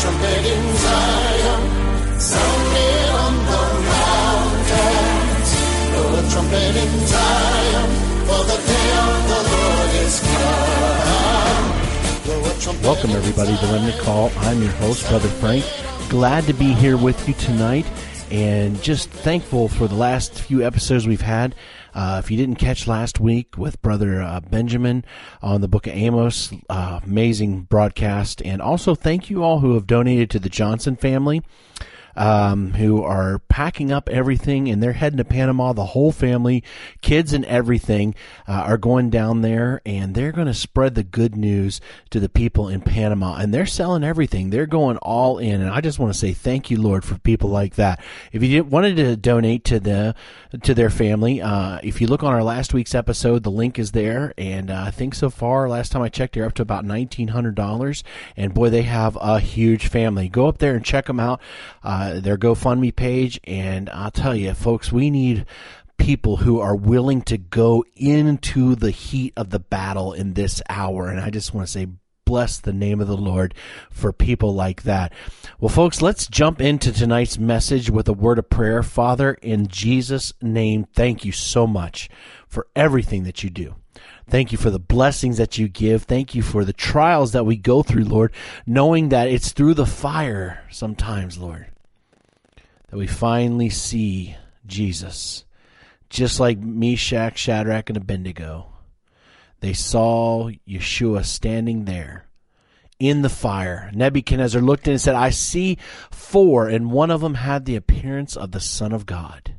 trumpet in Zion, on the mountains. Blow a trumpet in Zion, for the day of the Lord is come. Welcome, everybody, to Remnant Call. I'm your host, Brother Frank. Glad to be here with you tonight and just thankful for the last few episodes we've had. Uh, if you didn't catch last week with Brother uh, Benjamin on the book of Amos, uh, amazing broadcast. And also thank you all who have donated to the Johnson family um, who are packing up everything and they're heading to Panama. The whole family, kids and everything, uh, are going down there and they're going to spread the good news to the people in Panama. And they're selling everything. They're going all in. And I just want to say thank you, Lord, for people like that. If you wanted to donate to the to their family, uh, if you look on our last week's episode, the link is there. And uh, I think so far, last time I checked, they're up to about nineteen hundred dollars. And boy, they have a huge family. Go up there and check them out. Uh, Uh, their GoFundMe page, and I'll tell you, folks, we need people who are willing to go into the heat of the battle in this hour. And I just want to say, bless the name of the Lord for people like that. Well, folks, let's jump into tonight's message with a word of prayer. Father, in Jesus' name, thank you so much for everything that you do. Thank you for the blessings that you give. Thank you for the trials that we go through, Lord, knowing that it's through the fire sometimes, Lord, that we finally see Jesus. Just like Meshach, Shadrach, and Abednego, they saw Yeshua standing there in the fire. Nebuchadnezzar looked in and said, I see four, and one of them had the appearance of the Son of God.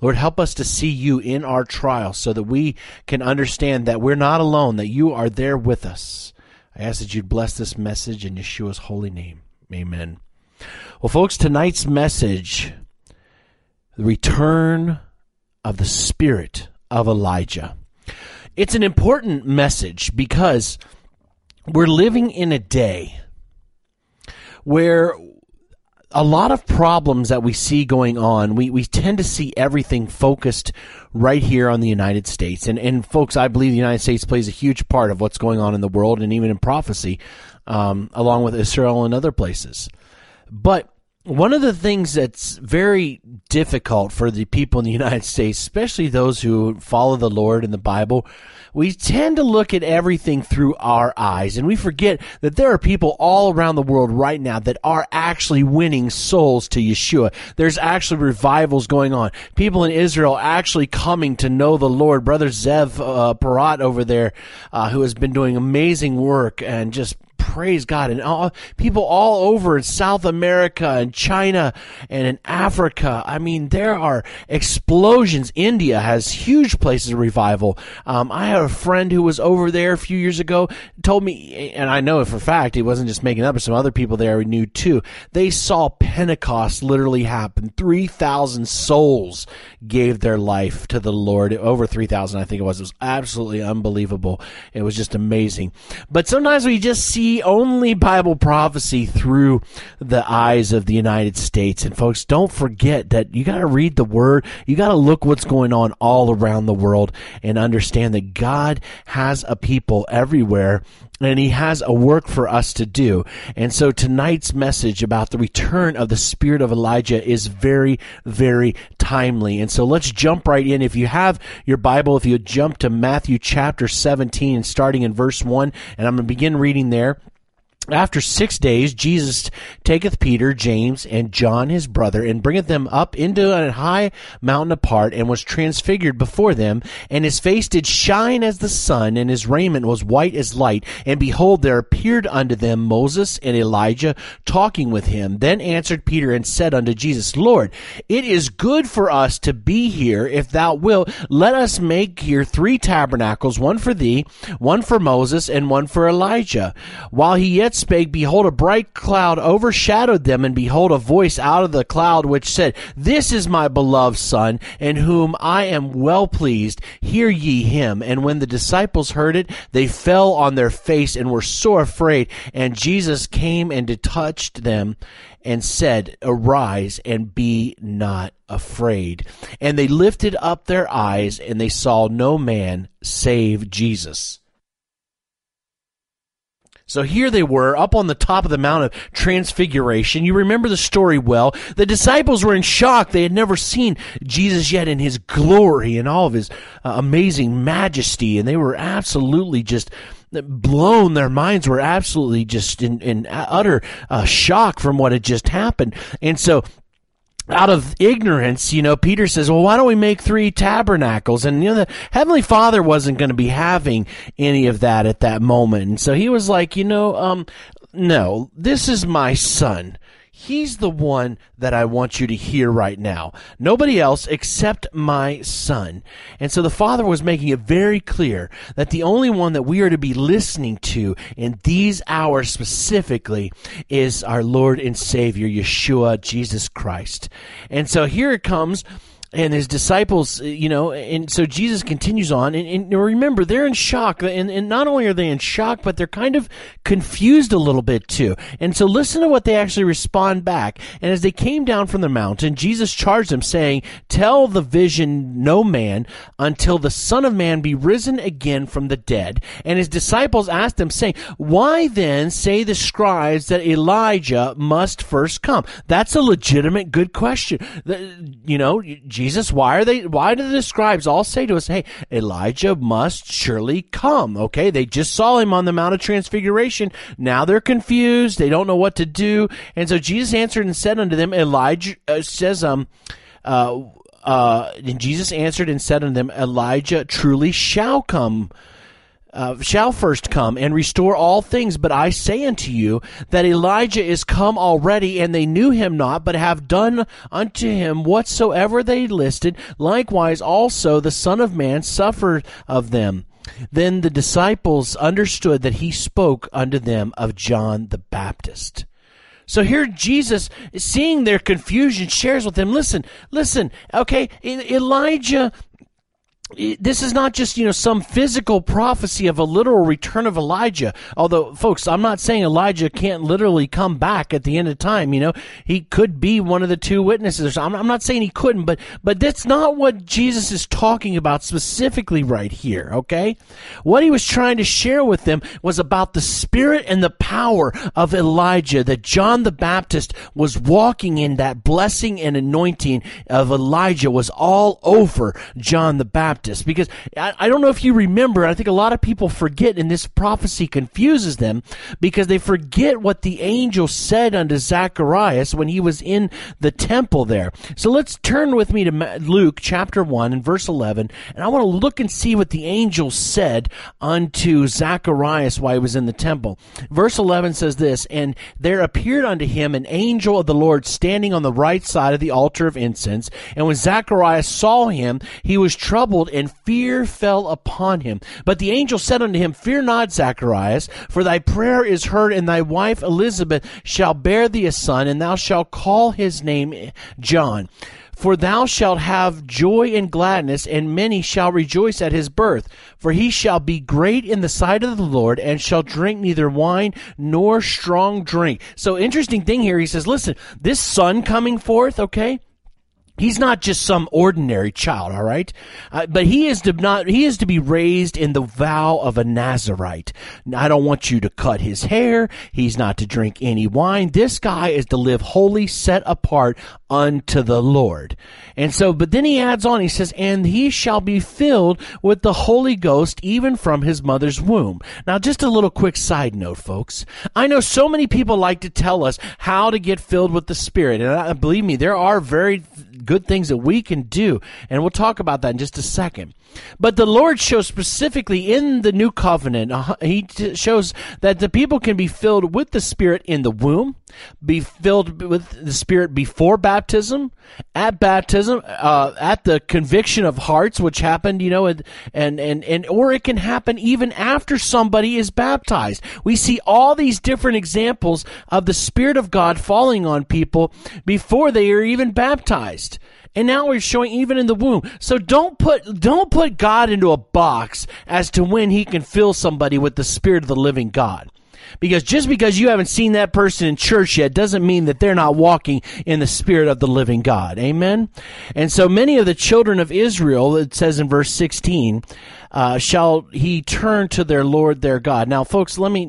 Lord, help us to see you in our trial so that we can understand that we're not alone, that you are there with us. I ask that you'd bless this message in Yeshua's holy name. Amen. Well, folks, tonight's message the return of the spirit of Elijah. It's an important message because we're living in a day where a lot of problems that we see going on, we, we tend to see everything focused right here on the United States. And, and folks, I believe the United States plays a huge part of what's going on in the world and even in prophecy, um, along with Israel and other places. But one of the things that's very difficult for the people in the United States, especially those who follow the Lord in the Bible, we tend to look at everything through our eyes and we forget that there are people all around the world right now that are actually winning souls to Yeshua. There's actually revivals going on. People in Israel actually coming to know the Lord. Brother Zev uh, Porat over there, uh, who has been doing amazing work and just praise God. And all, people all over in South America and China and in Africa. I mean, there are explosions. India has huge places of revival. Um, I had a friend who was over there a few years ago, told me, and I know for a fact he wasn't just making up, but some other people there knew too. They saw Pentecost literally happen. 3,000 souls gave their life to the Lord. Over 3,000, I think it was. It was absolutely unbelievable. It was just amazing. But sometimes we just see only Bible prophecy through the eyes of the United States. And folks, don't forget that you got to read the word. You got to look what's going on all around the world and understand that God has a people everywhere and he has a work for us to do. And so tonight's message about the return of the spirit of Elijah is very, very timely. And so let's jump right in. If you have your Bible, if you jump to Matthew chapter 17, starting in verse 1, and I'm going to begin reading there. After six days, Jesus taketh Peter, James, and John his brother, and bringeth them up into a high mountain apart, and was transfigured before them. And his face did shine as the sun, and his raiment was white as light. And behold, there appeared unto them Moses and Elijah talking with him. Then answered Peter and said unto Jesus, Lord, it is good for us to be here. If thou wilt, let us make here three tabernacles, one for thee, one for Moses, and one for Elijah. While he yet spake, behold, a bright cloud overshadowed them, and behold, a voice out of the cloud which said, This is my beloved Son, in whom I am well pleased. Hear ye him. And when the disciples heard it, they fell on their face and were sore afraid. And Jesus came and touched them and said, Arise and be not afraid. And they lifted up their eyes, and they saw no man save Jesus. So here they were up on the top of the Mount of Transfiguration. You remember the story well. The disciples were in shock. They had never seen Jesus yet in his glory and all of his uh, amazing majesty. And they were absolutely just blown. Their minds were absolutely just in, in utter uh, shock from what had just happened. And so out of ignorance, you know, Peter says, well, why don't we make three tabernacles? And, you know, the Heavenly Father wasn't going to be having any of that at that moment. And so he was like, you know, um, no, this is my son. He's the one that I want you to hear right now. Nobody else except my son. And so the father was making it very clear that the only one that we are to be listening to in these hours specifically is our Lord and Savior, Yeshua, Jesus Christ. And so here it comes and his disciples, uh, you know, and so Jesus continues on, and, and, remember, they're in shock, and, and not only are they in shock, but they're kind of confused a little bit too. And so listen to what they actually respond back. And as they came down from the mountain, Jesus charged them, saying, Tell the vision no man until the Son of Man be risen again from the dead. And his disciples asked him, saying, Why then say the scribes that Elijah must first come? That's a legitimate good question. You know, Jesus, why are they, why do the scribes all say to us, hey, Elijah must surely come? Okay. They just saw him on the Mount of Transfiguration. Now they're confused. They don't know what to do. And so Jesus answered and said unto them, Elijah uh, says, um, uh, uh, and Jesus answered and said unto them, Elijah truly shall come uh, shall first come and restore all things. But I say unto you that Elijah is come already, and they knew him not, but have done unto him whatsoever they listed. Likewise also the Son of Man suffered of them. Then the disciples understood that he spoke unto them of John the Baptist. So here Jesus, seeing their confusion, shares with them, listen, listen, okay, Elijah this is not just you know some physical prophecy of a literal return of Elijah. Although, folks, I'm not saying Elijah can't literally come back at the end of time. You know, he could be one of the two witnesses. I'm, I'm not saying he couldn't, but but that's not what Jesus is talking about specifically right here. Okay, what he was trying to share with them was about the spirit and the power of Elijah. That John the Baptist was walking in that blessing and anointing of Elijah was all over John the Baptist. Baptist because I, I don't know if you remember. I think a lot of people forget, and this prophecy confuses them because they forget what the angel said unto Zacharias when he was in the temple there. So let's turn with me to Luke chapter 1 and verse 11, and I want to look and see what the angel said unto Zacharias while he was in the temple. Verse 11 says this, And there appeared unto him an angel of the Lord standing on the right side of the altar of incense. And when Zacharias saw him, he was troubled and fear fell upon him. But the angel said unto him, Fear not, Zacharias, for thy prayer is heard, and thy wife Elizabeth shall bear thee a son, and thou shalt call his name John. For thou shalt have joy and gladness, and many shall rejoice at his birth. For he shall be great in the sight of the Lord, and shall drink neither wine nor strong drink. So, interesting thing here, he says, listen, this son coming forth, okay? He's not just some ordinary child, all right, uh, but he is to not. He is to be raised in the vow of a Nazarite. I don't want you to cut his hair. He's not to drink any wine. This guy is to live holy, set apart unto the Lord. And so, but then he adds on. He says, "And he shall be filled with the Holy Ghost, even from his mother's womb." Now, just a little quick side note, folks. I know so many people like to tell us how to get filled with the Spirit, and I, believe me, there are very good things that we can do. And we'll talk about that in just a second. But the Lord shows specifically in the new covenant, uh, He shows that the people can be filled with the Spirit in the womb, be filled with the Spirit before baptism, at baptism, uh, at the conviction of hearts, which happened, you know, and, and, and, and, or it can happen even after somebody is baptized. We see all these different examples of the Spirit of God falling on people before they are even baptized and now we're showing even in the womb. So don't put don't put God into a box as to when he can fill somebody with the spirit of the living God. Because just because you haven't seen that person in church yet doesn't mean that they're not walking in the spirit of the living God. Amen. And so many of the children of Israel, it says in verse 16, uh, shall he turn to their Lord their God. Now, folks, let me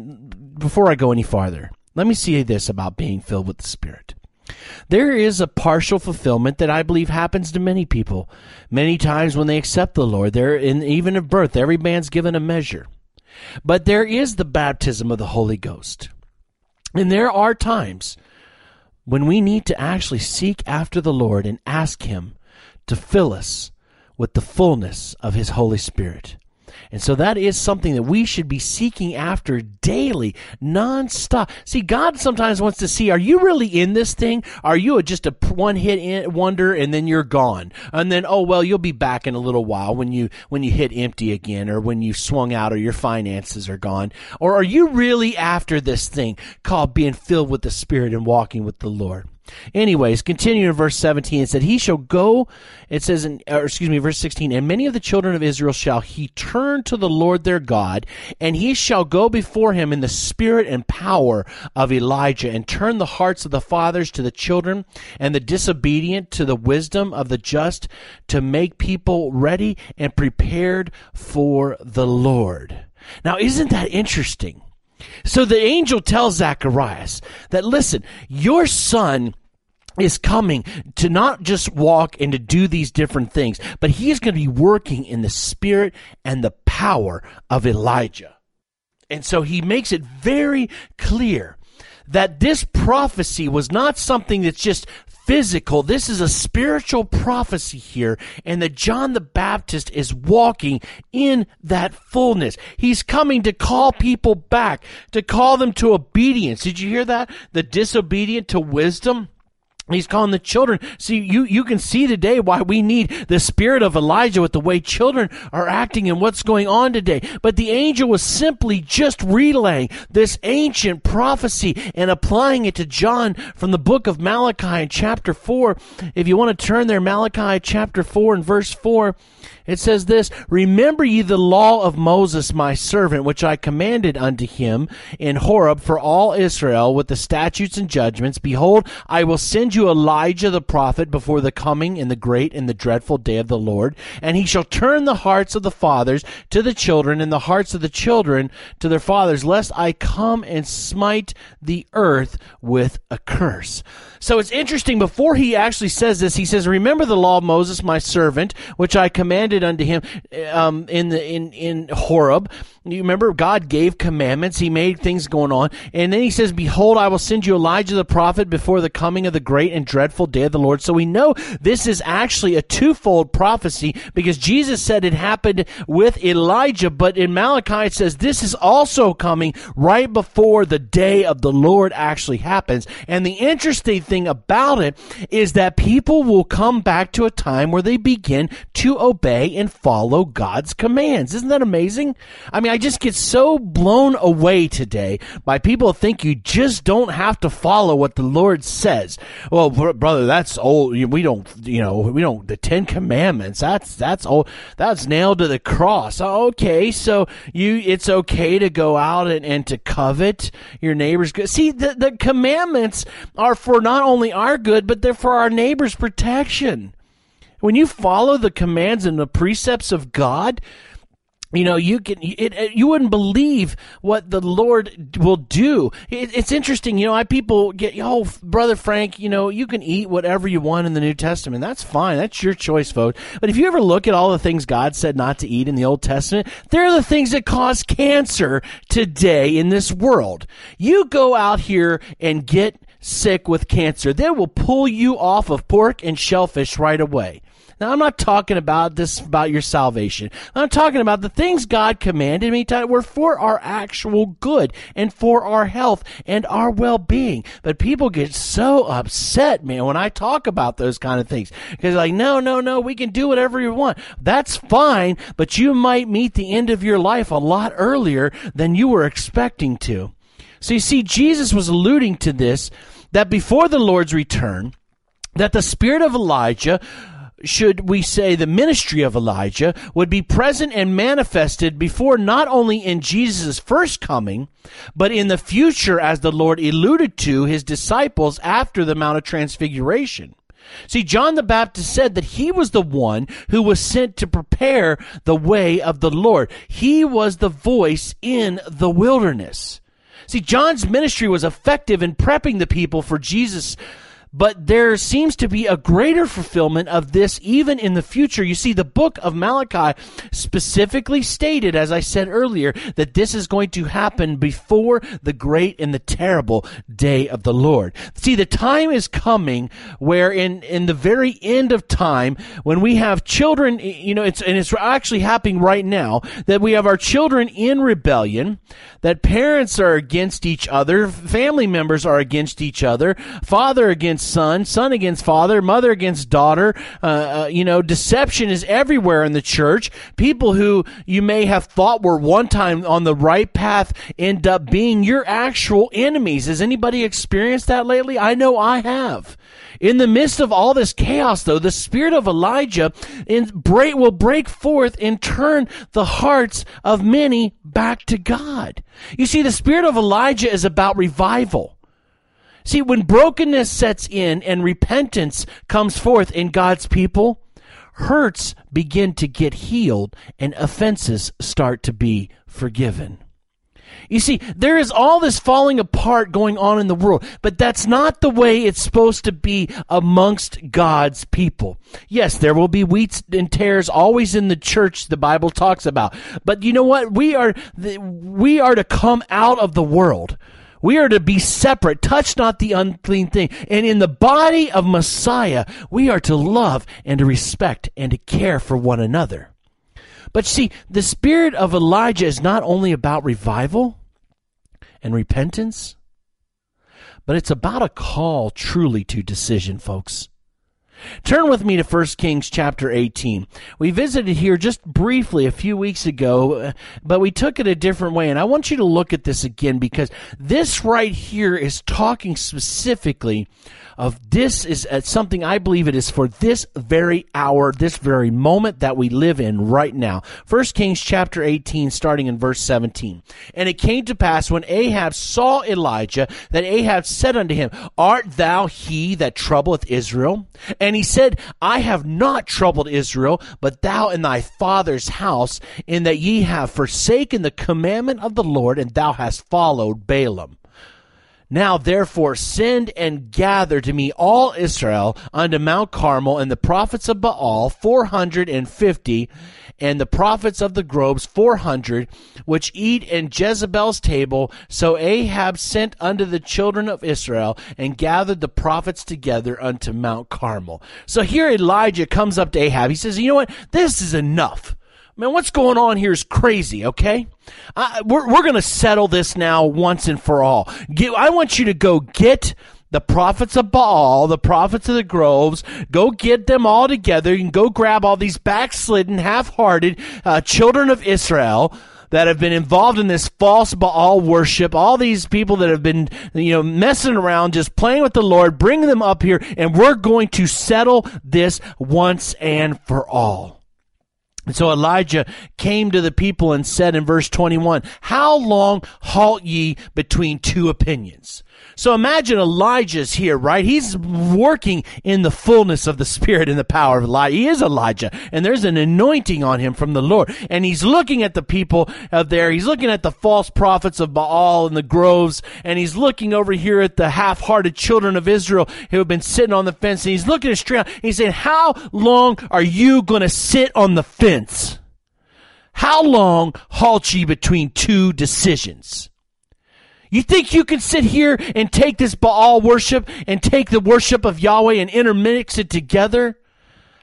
before I go any farther, let me say this about being filled with the Spirit. There is a partial fulfillment that I believe happens to many people. Many times when they accept the Lord, there in even of birth, every man's given a measure. But there is the baptism of the Holy Ghost. And there are times when we need to actually seek after the Lord and ask Him to fill us with the fullness of His Holy Spirit. And so that is something that we should be seeking after daily, nonstop. See, God sometimes wants to see, are you really in this thing? Are you just a one hit wonder and then you're gone? And then, oh, well, you'll be back in a little while when you, when you hit empty again or when you swung out or your finances are gone. Or are you really after this thing called being filled with the Spirit and walking with the Lord? Anyways, continuing in verse 17, it said, He shall go, it says, in, or excuse me, verse 16, and many of the children of Israel shall he turn to the Lord their God, and he shall go before him in the spirit and power of Elijah, and turn the hearts of the fathers to the children, and the disobedient to the wisdom of the just, to make people ready and prepared for the Lord. Now, isn't that interesting? So the angel tells Zacharias that, listen, your son is coming to not just walk and to do these different things, but he is going to be working in the spirit and the power of Elijah. And so he makes it very clear that this prophecy was not something that's just physical. This is a spiritual prophecy here, and that John the Baptist is walking in that fullness. He's coming to call people back, to call them to obedience. Did you hear that? The disobedient to wisdom. He's calling the children. See, you, you can see today why we need the spirit of Elijah with the way children are acting and what's going on today. But the angel was simply just relaying this ancient prophecy and applying it to John from the book of Malachi in chapter 4. If you want to turn there, Malachi chapter 4 and verse 4, it says this, Remember ye the law of Moses my servant, which I commanded unto him in Horeb for all Israel with the statutes and judgments. Behold, I will send you Elijah the prophet before the coming in the great and the dreadful day of the Lord. And he shall turn the hearts of the fathers to the children and the hearts of the children to their fathers, lest I come and smite the earth with a curse. So it's interesting. Before he actually says this, he says, "Remember the law of Moses, my servant, which I commanded unto him um, in the in in Horeb." You remember God gave commandments. He made things going on. And then he says, Behold, I will send you Elijah the prophet before the coming of the great and dreadful day of the Lord. So we know this is actually a twofold prophecy because Jesus said it happened with Elijah, but in Malachi it says this is also coming right before the day of the Lord actually happens. And the interesting thing about it is that people will come back to a time where they begin to obey and follow God's commands. Isn't that amazing? I mean, I just get so blown away today by people think you just don't have to follow what the Lord says. Well, brother, that's old. We don't, you know, we don't, the Ten Commandments, that's, that's old. That's nailed to the cross. Oh, okay. So you, it's okay to go out and, and to covet your neighbor's good. See, the, the commandments are for not only our good, but they're for our neighbor's protection. When you follow the commands and the precepts of God, you know you can it, it, you wouldn't believe what the lord will do. It, it's interesting you know i people get oh brother frank you know you can eat whatever you want in the new testament. That's fine. That's your choice folks. But if you ever look at all the things god said not to eat in the old testament they're the things that cause cancer today in this world. You go out here and get sick with cancer they will pull you off of pork and shellfish right away now, I'm not talking about this about your salvation. I'm talking about the things God commanded me to were for our actual good and for our health and our well-being. But people get so upset, man, when I talk about those kind of things because like, no, no, no, we can do whatever you want. That's fine, but you might meet the end of your life a lot earlier than you were expecting to. So you see, Jesus was alluding to this that before the Lord's return, that the spirit of Elijah should we say the ministry of Elijah would be present and manifested before not only in Jesus' first coming, but in the future as the Lord alluded to his disciples after the Mount of Transfiguration. See, John the Baptist said that he was the one who was sent to prepare the way of the Lord. He was the voice in the wilderness. See, John's ministry was effective in prepping the people for Jesus but there seems to be a greater fulfillment of this even in the future. You see, the book of Malachi specifically stated, as I said earlier, that this is going to happen before the great and the terrible day of the Lord. See, the time is coming where in, in the very end of time, when we have children, you know, it's, and it's actually happening right now, that we have our children in rebellion, that parents are against each other, family members are against each other, father against son, son against father, mother against daughter. Uh, uh, you know, deception is everywhere in the church. People who you may have thought were one time on the right path end up being your actual enemies. Has anybody experienced that lately? I know I have. In the midst of all this chaos, though, the spirit of Elijah break, will break forth and turn the hearts of many back to God. You see, the spirit of Elijah is about revival. See, when brokenness sets in and repentance comes forth in God's people, hurts begin to get healed and offenses start to be forgiven. You see, there is all this falling apart going on in the world, but that's not the way it's supposed to be amongst God's people. Yes, there will be wheats and tares always in the church the Bible talks about. But you know what? We are, we are to come out of the world. We are to be separate. Touch not the unclean thing. And in the body of Messiah, we are to love and to respect and to care for one another. But see, the spirit of Elijah is not only about revival and repentance, but it's about a call truly to decision, folks. Turn with me to 1 Kings chapter 18. We visited here just briefly a few weeks ago, uh, but we took it a different way. And I want you to look at this again because this right here is talking specifically of this is uh, something I believe it is for this very hour, this very moment that we live in right now. First Kings chapter 18, starting in verse 17. And it came to pass when Ahab saw Elijah that Ahab said unto him, Art thou he that troubleth Israel? And he said, I have not troubled Israel, but thou and thy father's house, in that ye have forsaken the commandment of the Lord, and thou hast followed Baalim. Now therefore send and gather to me all Israel unto Mount Carmel, and the prophets of Baal four hundred and fifty, and the prophets of the groves four hundred, which eat in Jezebel's table. So Ahab sent unto the children of Israel, and gathered the prophets together unto Mount Carmel. So here Elijah comes up to Ahab. He says, You know what? This is enough man, what's going on here is crazy, okay? We're we're going to settle this now once and for all. Get, I want you to go get the prophets of Baal, the prophets of the groves, go get them all together. You can go grab all these backslidden, half-hearted uh, children of Israel that have been involved in this false Baal worship, all these people that have been, you know, messing around, just playing with the Lord, bring them up here, and we're going to settle this once and for all. And so Elijah came to the people and said in verse 21, How long halt ye between two opinions? So imagine Elijah's here, right? He's working in the fullness of the Spirit and the power of Elijah. He is Elijah, and there's an anointing on him from the Lord. And he's looking at the people out there. He's looking at the false prophets of Baal and the groves, and he's looking over here at the half-hearted children of Israel who have been sitting on the fence. And he's looking at straight. He's saying, "How long are you going to sit on the fence? How long halt ye between two decisions?" You think you can sit here and take this Baal worship and take the worship of Yahweh and intermix it together?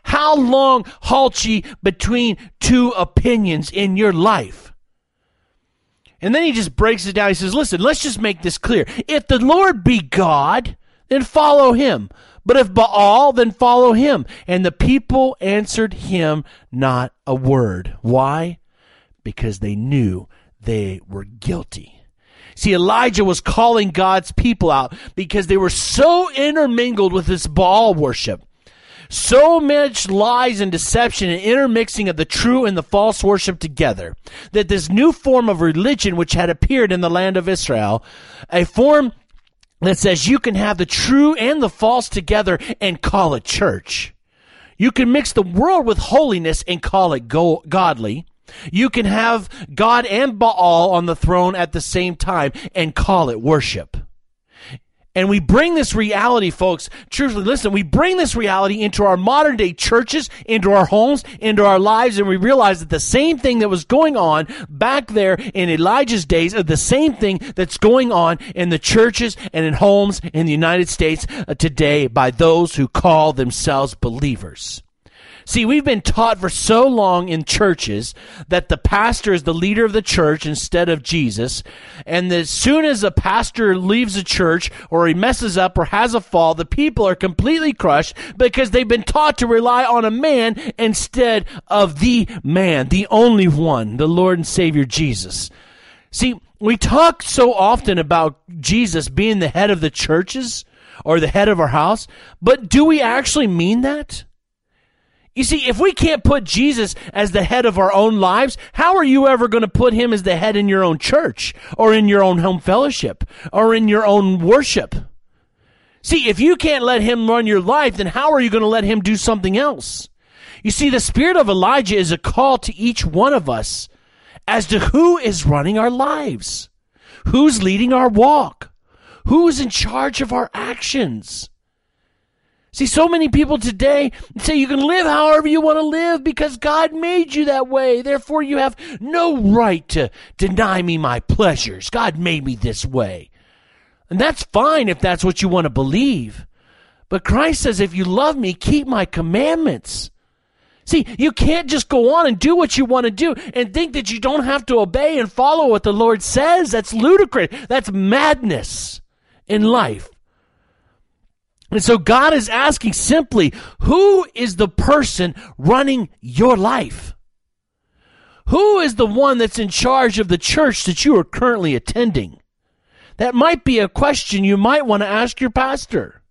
How long halt ye between two opinions in your life? And then he just breaks it down. He says, listen, let's just make this clear. If the Lord be God, then follow him. But if Baal, then follow him. And the people answered him not a word. Why? Because they knew they were guilty. See, Elijah was calling God's people out because they were so intermingled with this Baal worship. So much lies and deception and intermixing of the true and the false worship together that this new form of religion which had appeared in the land of Israel, a form that says you can have the true and the false together and call it church. You can mix the world with holiness and call it go- godly. You can have God and Baal on the throne at the same time and call it worship. And we bring this reality, folks, truthfully, listen, we bring this reality into our modern day churches, into our homes, into our lives, and we realize that the same thing that was going on back there in Elijah's days is the same thing that's going on in the churches and in homes in the United States uh, today by those who call themselves believers. See, we've been taught for so long in churches that the pastor is the leader of the church instead of Jesus. And as soon as a pastor leaves a church or he messes up or has a fall, the people are completely crushed because they've been taught to rely on a man instead of the man, the only one, the Lord and Savior Jesus. See, we talk so often about Jesus being the head of the churches or the head of our house, but do we actually mean that? You see, if we can't put Jesus as the head of our own lives, how are you ever going to put him as the head in your own church or in your own home fellowship or in your own worship? See, if you can't let him run your life, then how are you going to let him do something else? You see, the spirit of Elijah is a call to each one of us as to who is running our lives, who's leading our walk, who's in charge of our actions. See, so many people today say you can live however you want to live because God made you that way. Therefore, you have no right to deny me my pleasures. God made me this way. And that's fine if that's what you want to believe. But Christ says, if you love me, keep my commandments. See, you can't just go on and do what you want to do and think that you don't have to obey and follow what the Lord says. That's ludicrous. That's madness in life. And so God is asking simply, who is the person running your life? Who is the one that's in charge of the church that you are currently attending? That might be a question you might want to ask your pastor.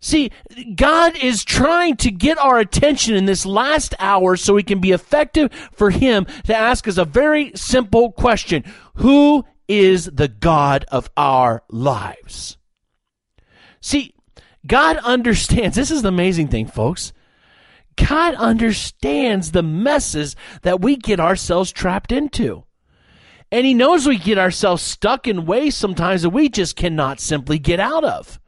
See, God is trying to get our attention in this last hour so we can be effective for Him to ask us a very simple question Who is the God of our lives? See, God understands. This is the amazing thing, folks. God understands the messes that we get ourselves trapped into. And He knows we get ourselves stuck in ways sometimes that we just cannot simply get out of.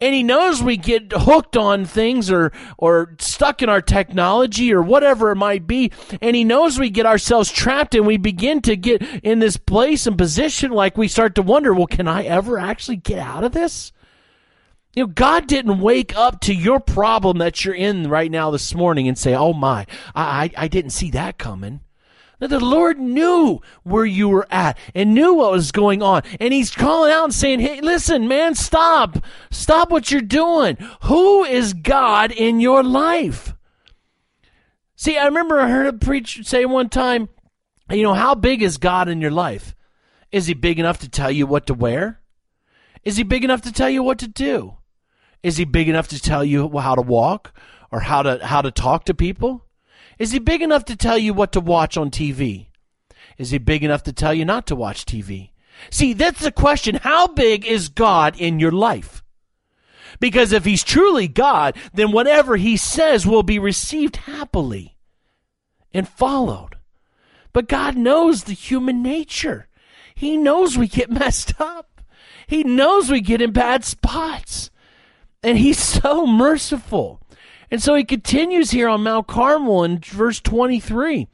And He knows we get hooked on things or, or stuck in our technology or whatever it might be. And He knows we get ourselves trapped and we begin to get in this place and position like we start to wonder, well, can I ever actually get out of this? You know, God didn't wake up to your problem that you're in right now this morning and say, "Oh my, I I, I didn't see that coming." Now, the Lord knew where you were at and knew what was going on, and He's calling out and saying, "Hey, listen, man, stop, stop what you're doing. Who is God in your life?" See, I remember I heard a preacher say one time, "You know, how big is God in your life? Is He big enough to tell you what to wear?" Is he big enough to tell you what to do? Is he big enough to tell you how to walk or how to how to talk to people? Is he big enough to tell you what to watch on TV? Is he big enough to tell you not to watch TV? See, that's the question. How big is God in your life? Because if he's truly God, then whatever he says will be received happily and followed. But God knows the human nature. He knows we get messed up. He knows we get in bad spots. And he's so merciful. And so he continues here on Mount Carmel in verse 23.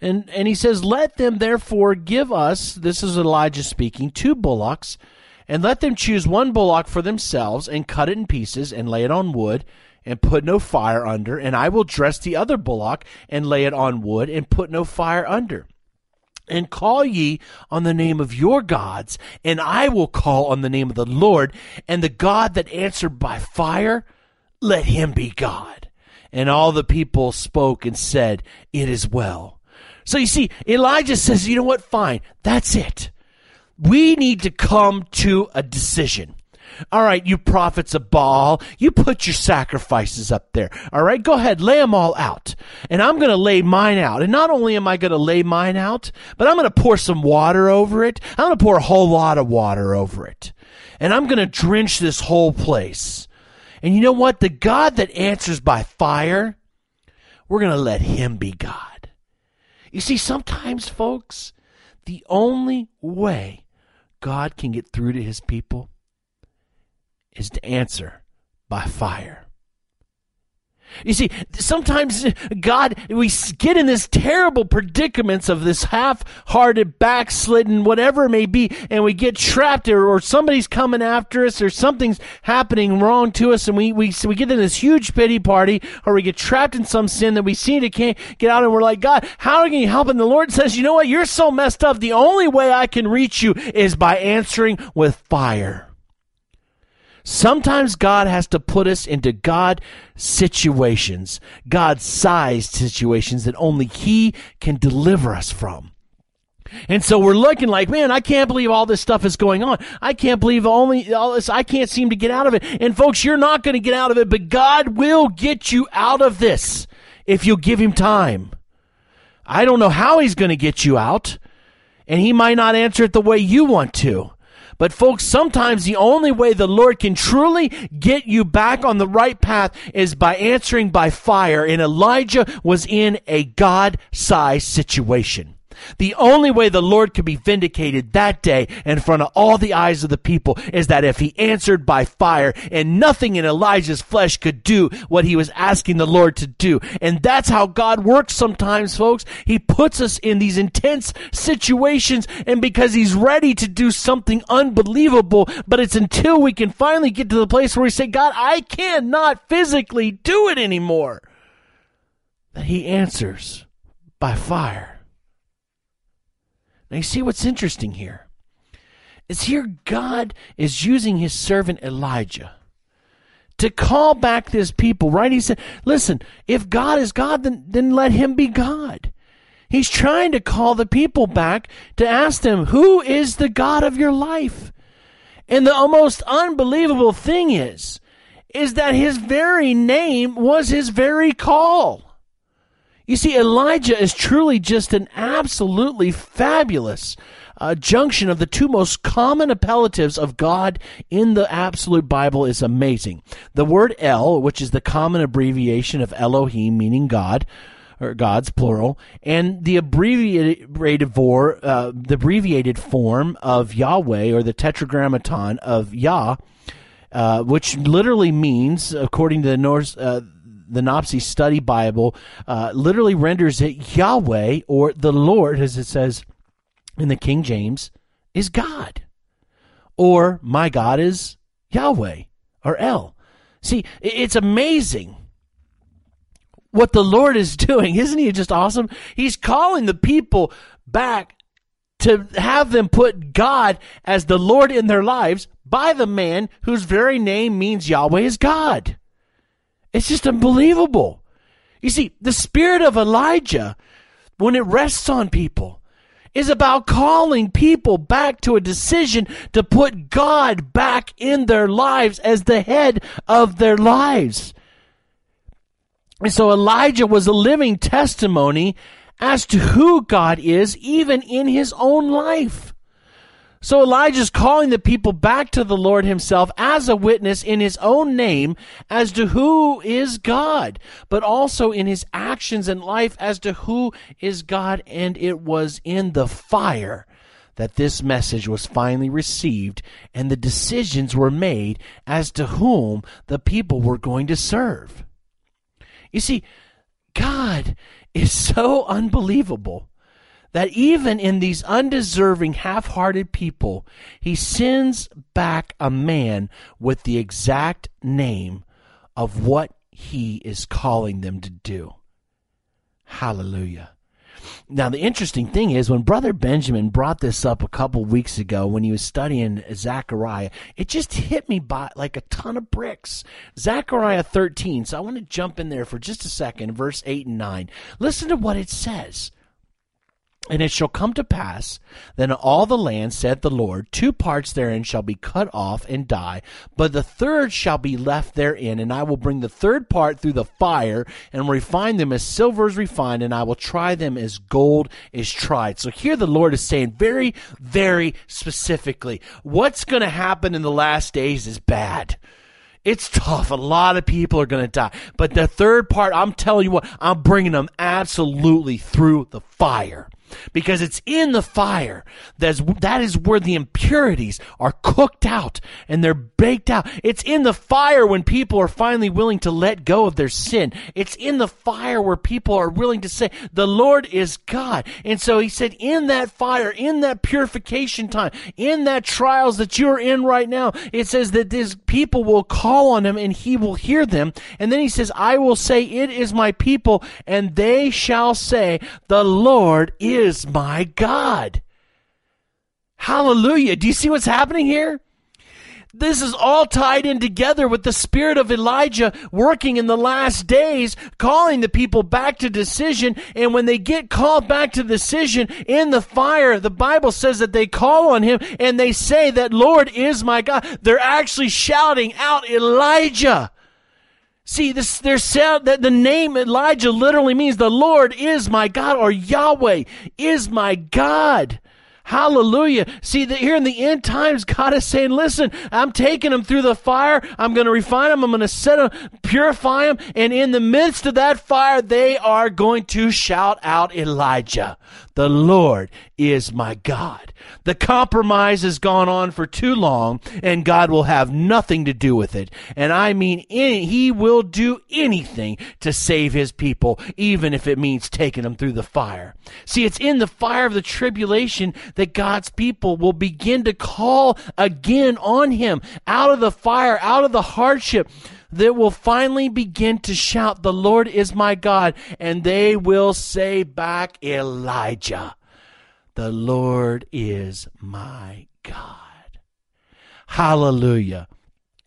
And, and he says, Let them therefore give us, this is Elijah speaking, two bullocks, and let them choose one bullock for themselves, and cut it in pieces, and lay it on wood, and put no fire under. And I will dress the other bullock, and lay it on wood, and put no fire under and call ye on the name of your gods, and I will call on the name of the Lord, and the God that answered by fire, let him be God. And all the people spoke and said, It is well. So you see, Elijah says, You know what? Fine. That's it. We need to come to a decision. All right, you prophets of Baal, you put your sacrifices up there. All right, go ahead, lay them all out. And I'm going to lay mine out. And not only am I going to lay mine out, but I'm going to pour some water over it. I'm going to pour a whole lot of water over it. And I'm going to drench this whole place. And you know what? The God that answers by fire we're going to let him be God. You see, sometimes, folks, the only way God can get through to his people is to answer by fire. You see, sometimes God, we get in this terrible predicaments of this half-hearted, backslidden, whatever it may be, and we get trapped or, or somebody's coming after us or something's happening wrong to us and we, we, so we get in this huge pity party or we get trapped in some sin that we seem to can't get out and we're like, God, how can you help? And the Lord says, you know what? You're so messed up. The only way I can reach you is by answering with fire. Sometimes God has to put us into God situations, God sized situations that only He can deliver us from. And so we're looking like, man, I can't believe all this stuff is going on. I can't believe only all this, I can't seem to get out of it. And folks, you're not going to get out of it, but God will get you out of this if you'll give Him time. I don't know how He's going to get you out, and He might not answer it the way you want to. But folks, sometimes the only way the Lord can truly get you back on the right path is by answering by fire. And Elijah was in a God-sized situation. The only way the Lord could be vindicated that day in front of all the eyes of the people is that if he answered by fire and nothing in Elijah's flesh could do what he was asking the Lord to do. And that's how God works sometimes, folks. He puts us in these intense situations and because he's ready to do something unbelievable, but it's until we can finally get to the place where we say, God, I cannot physically do it anymore, that he answers by fire. Now, you see what's interesting here is here God is using his servant Elijah to call back this people, right? He said, listen, if God is God, then, then let him be God. He's trying to call the people back to ask them, who is the God of your life? And the most unbelievable thing is, is that his very name was his very call. You see, Elijah is truly just an absolutely fabulous uh, junction of the two most common appellatives of God in the absolute Bible is amazing. The word El, which is the common abbreviation of Elohim, meaning God, or God's plural, and the abbreviated for, uh, the abbreviated form of Yahweh or the tetragrammaton of Yah, uh, which literally means, according to the Norse, uh, the Nopsey Study Bible uh, literally renders it Yahweh or the Lord, as it says in the King James, is God. Or my God is Yahweh or El. See, it's amazing what the Lord is doing. Isn't he just awesome? He's calling the people back to have them put God as the Lord in their lives by the man whose very name means Yahweh is God. It's just unbelievable. You see, the spirit of Elijah, when it rests on people, is about calling people back to a decision to put God back in their lives as the head of their lives. And so Elijah was a living testimony as to who God is, even in his own life. So Elijah's calling the people back to the Lord himself as a witness in his own name as to who is God, but also in his actions and life as to who is God. And it was in the fire that this message was finally received and the decisions were made as to whom the people were going to serve. You see, God is so unbelievable that even in these undeserving, half hearted people, he sends back a man with the exact name of what he is calling them to do. Hallelujah. Now, the interesting thing is when Brother Benjamin brought this up a couple weeks ago when he was studying Zechariah, it just hit me by like a ton of bricks. Zechariah 13. So I want to jump in there for just a second, verse 8 and 9. Listen to what it says. And it shall come to pass that in all the land, said the Lord, two parts therein shall be cut off and die, but the third shall be left therein, and I will bring the third part through the fire, and refine them as silver is refined, and I will try them as gold is tried. So here the Lord is saying very, very specifically, what's going to happen in the last days is bad It's tough. A lot of people are going to die. But the third part, I'm telling you what, I'm bringing them absolutely through the fire because it's in the fire. That's that is where the impurities are cooked out and they're baked out. It's in the fire when people are finally willing to let go of their sin. It's in the fire where people are willing to say the lord is god. And so he said in that fire in that purification time in that trials that you're in right now it says that these people will call on him and he will hear them. And then he says i will say it is my people and they shall say the lord is is my God. Hallelujah. Do you see what's happening here? This is all tied in together with the spirit of Elijah working in the last days, calling the people back to decision. And when they get called back to decision in the fire, the Bible says that they call on him and they say that Lord is my God. They're actually shouting out Elijah. See, this there's that the name Elijah literally means the Lord is my God or Yahweh is my God. Hallelujah. See that here in the end times, God is saying, listen, I'm taking them through the fire. I'm going to refine them. I'm going to set them, purify them. And in the midst of that fire, they are going to shout out Elijah. The Lord is my God. The compromise has gone on for too long and God will have nothing to do with it. And I mean, any, he will do anything to save his people, even if it means taking them through the fire. See, it's in the fire of the tribulation that God's people will begin to call again on him out of the fire, out of the hardship that will finally begin to shout, The Lord is my God, and they will say back, Elijah, the Lord is my God. Hallelujah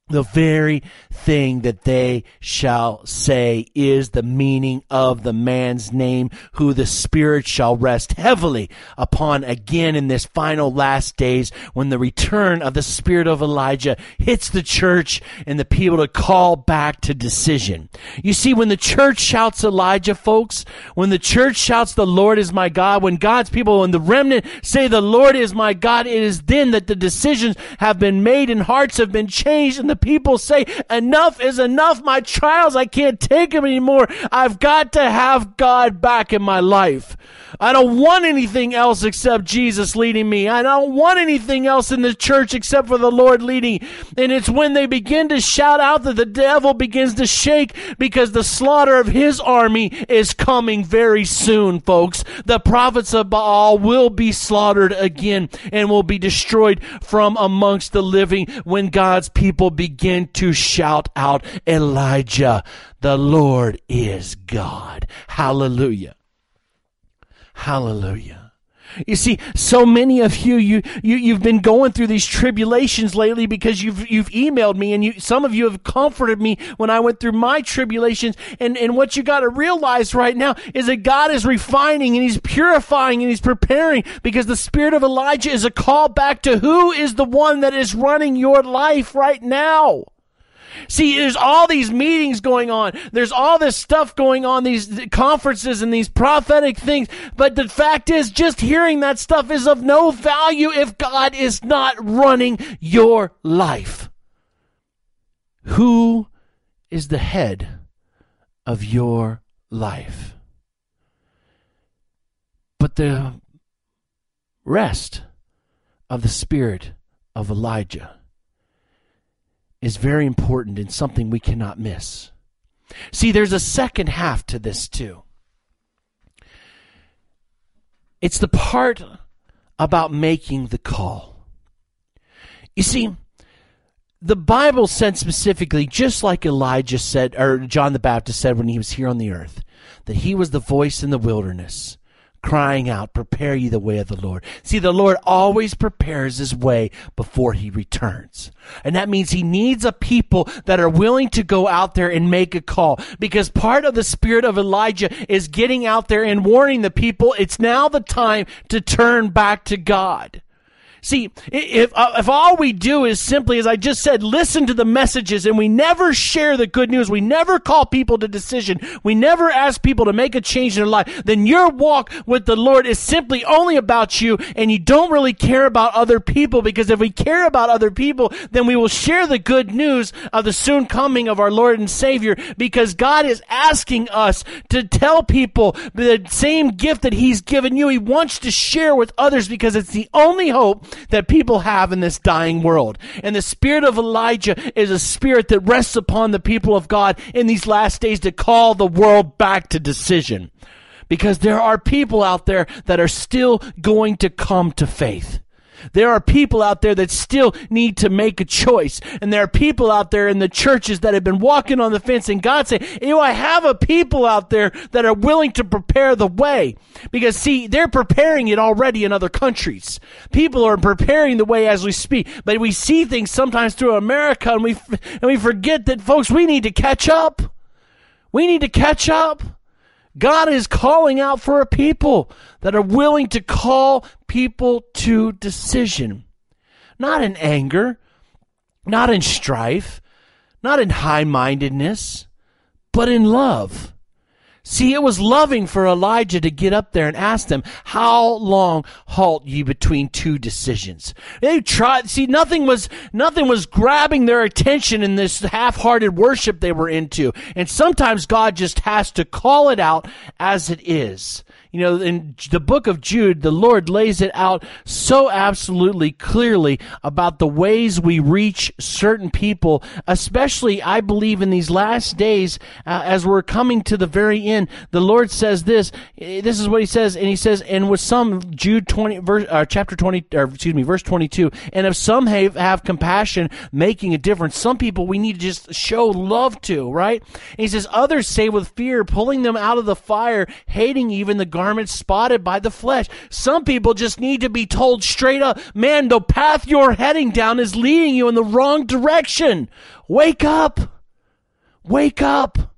the very thing that they shall say is the meaning of the man's name, who the Spirit shall rest heavily upon again in this final last days when the return of the Spirit of Elijah hits the church and the people to call back to decision. You see, when the church shouts Elijah, folks, when the church shouts the Lord is my God, when God's people and the remnant say the Lord is my God, it is then that the decisions have been made and hearts have been changed and the people say, enough is enough. My trials, I can't take them anymore. I've got to have God back in my life. I don't want anything else except Jesus leading me. I don't want anything else in the church except for the Lord leading. And it's when they begin to shout out that the devil begins to shake because the slaughter of his army is coming very soon, folks. The prophets of Baal will be slaughtered again and will be destroyed from amongst the living when God's people begin to shout out Elijah. The Lord is God. Hallelujah. Hallelujah. You see, so many of you, you, you, you've been going through these tribulations lately because you've, you've emailed me and you, some of you have comforted me when I went through my tribulations. And, and what you got to realize right now is that God is refining and He's purifying and He's preparing because the spirit of Elijah is a call back to who is the one that is running your life right now. See, there's all these meetings going on. There's all this stuff going on, these conferences and these prophetic things. But the fact is, just hearing that stuff is of no value if God is not running your life. Who is the head of your life? But the rest of the spirit of Elijah is very important and something we cannot miss. See, there's a second half to this too. It's the part about making the call. You see, the Bible said specifically, just like Elijah said, or John the Baptist said when he was here on the earth, that he was the voice in the wilderness crying out, Prepare ye the way of the Lord. See, the Lord always prepares his way before he returns. And that means he needs a people that are willing to go out there and make a call. Because part of the spirit of Elijah is getting out there and warning the people it's now the time to turn back to God. See, if uh, if all we do is simply, as I just said, listen to the messages, and we never share the good news, we never call people to decision, we never ask people to make a change in their life, then your walk with the Lord is simply only about you, and you don't really care about other people. Because if we care about other people, then we will share the good news of the soon coming of our Lord and Savior. Because God is asking us to tell people the same gift that He's given you. He wants to share with others because it's the only hope that people have in this dying world. And the spirit of Elijah is a spirit that rests upon the people of God in these last days to call the world back to decision. Because there are people out there that are still going to come to faith. There are people out there that still need to make a choice. And there are people out there in the churches that have been walking on the fence and God say, you know, I have a people out there that are willing to prepare the way. Because see, they're preparing it already in other countries. People are preparing the way as we speak. But we see things sometimes through America and we, and we forget that folks, we need to catch up. We need to catch up. God is calling out for a people that are willing to call people to decision. Not in anger, not in strife, not in high mindedness, but in love. See, it was loving for Elijah to get up there and ask them, how long halt ye between two decisions? They tried, see, nothing was, nothing was grabbing their attention in this half-hearted worship they were into. And sometimes God just has to call it out as it is. You know, in the book of Jude, the Lord lays it out so absolutely clearly about the ways we reach certain people, especially, I believe, in these last days, uh, as we're coming to the very end. The Lord says this. This is what He says, and He says, and with some, Jude 20, verse, uh, chapter 20, or excuse me, verse 22, and if some have, have compassion, making a difference, some people we need to just show love to, right? And He says, others say with fear, pulling them out of the fire, hating even the garment spotted by the flesh. Some people just need to be told straight up, man, the path you're heading down is leading you in the wrong direction. Wake up. Wake up.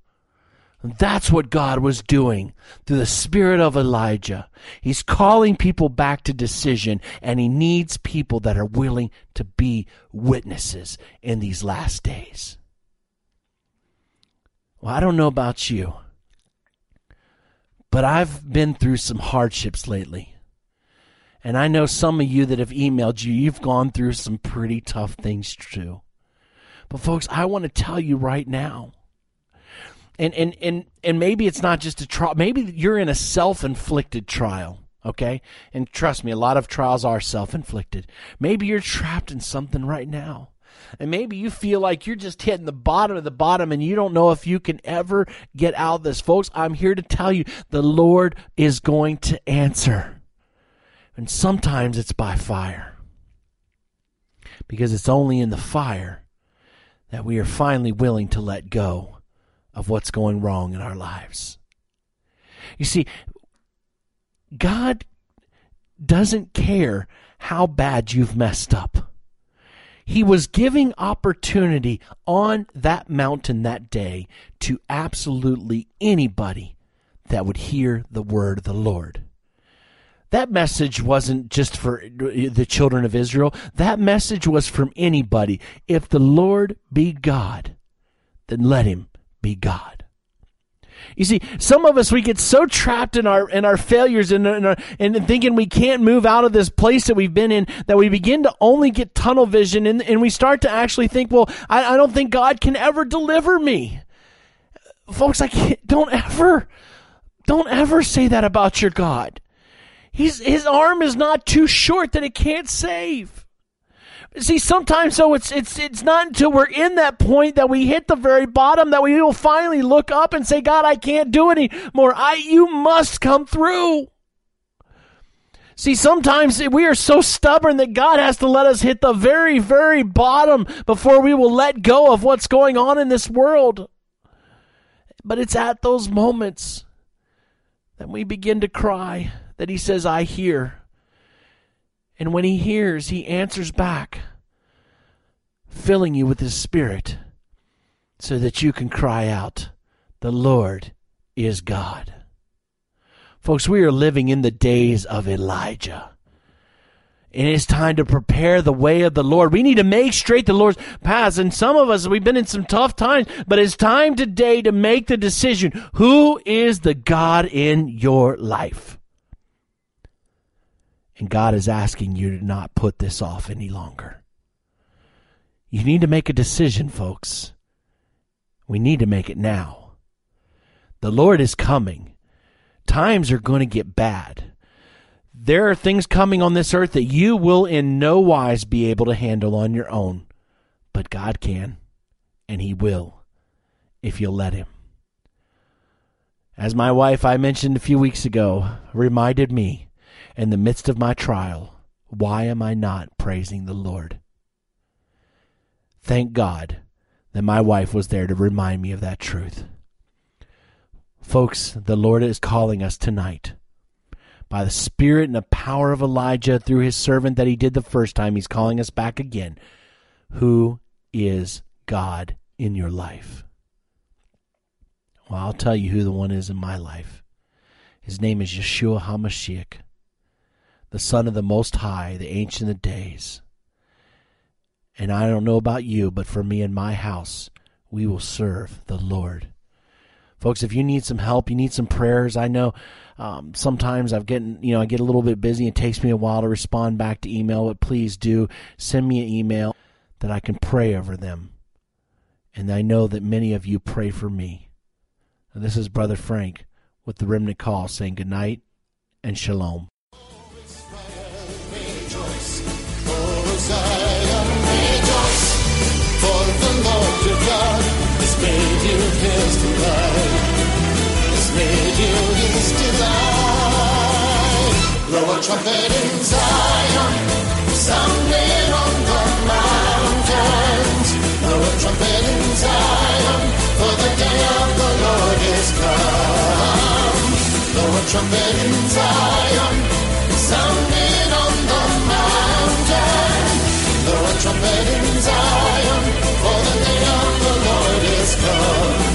That's what God was doing through the spirit of Elijah. He's calling people back to decision, and he needs people that are willing to be witnesses in these last days. Well, I don't know about you. But I've been through some hardships lately. And I know some of you that have emailed you, you've gone through some pretty tough things too. But folks, I want to tell you right now. And and and and maybe it's not just a trial. Maybe you're in a self-inflicted trial, okay? And trust me, a lot of trials are self-inflicted. Maybe you're trapped in something right now. And maybe you feel like you're just hitting the bottom of the bottom and you don't know if you can ever get out of this. Folks, I'm here to tell you the Lord is going to answer. And sometimes it's by fire. Because it's only in the fire that we are finally willing to let go of what's going wrong in our lives. You see, God doesn't care how bad you've messed up. He was giving opportunity on that mountain that day to absolutely anybody that would hear the word of the Lord. That message wasn't just for the children of Israel. That message was from anybody. If the Lord be God, then let him be God. You see, some of us we get so trapped in our in our failures and and, and thinking we can't move out of this place that we've been in that we begin to only get tunnel vision and, and we start to actually think, well, I, I don't think God can ever deliver me. Folks, I can't, don't ever, don't ever say that about your God. He's, his arm is not too short that it can't save. See, sometimes though it's it's it's not until we're in that point that we hit the very bottom that we will finally look up and say, God, I can't do anymore. I you must come through. See, sometimes we are so stubborn that God has to let us hit the very, very bottom before we will let go of what's going on in this world. But it's at those moments that we begin to cry that He says, I hear. And when he hears, he answers back, filling you with his spirit so that you can cry out, The Lord is God. Folks, we are living in the days of Elijah. And it's time to prepare the way of the Lord. We need to make straight the Lord's paths. And some of us, we've been in some tough times, but it's time today to make the decision. Who is the God in your life? And God is asking you to not put this off any longer. You need to make a decision, folks. We need to make it now. The Lord is coming. Times are going to get bad there are things coming on this earth that you will in no wise be able to handle on your own. But God can, and He will, if you'll let Him. As my wife I mentioned a few weeks ago reminded me in the midst of my trial, why am I not praising the Lord? Thank God that my wife was there to remind me of that truth. Folks, the Lord is calling us tonight by the Spirit and the power of Elijah through his servant that he did the first time. He's calling us back again. Who is God in your life? Well, I'll tell you who the one is in my life. His name is Yeshua HaMashiach, the Son of the Most High, the Ancient of Days. And I don't know about you, but for me and my house, we will serve the Lord. Folks, if you need some help, you need some prayers, I know um, sometimes I've getting, you know, I get a little bit busy. It takes me a while to respond back to email, but please do send me an email that I can pray over them. And I know that many of you pray for me. This is Brother Frank with the Remnant Call saying good night and shalom. that your God has made you his delight, has made you his delight. Blow a trumpet in Zion, sound it on the mountains. Blow a trumpet in Zion, for the day of the Lord is come. Blow a trumpet in Zion, sound it on the mountains. Blow a trumpet in Zion. Christ.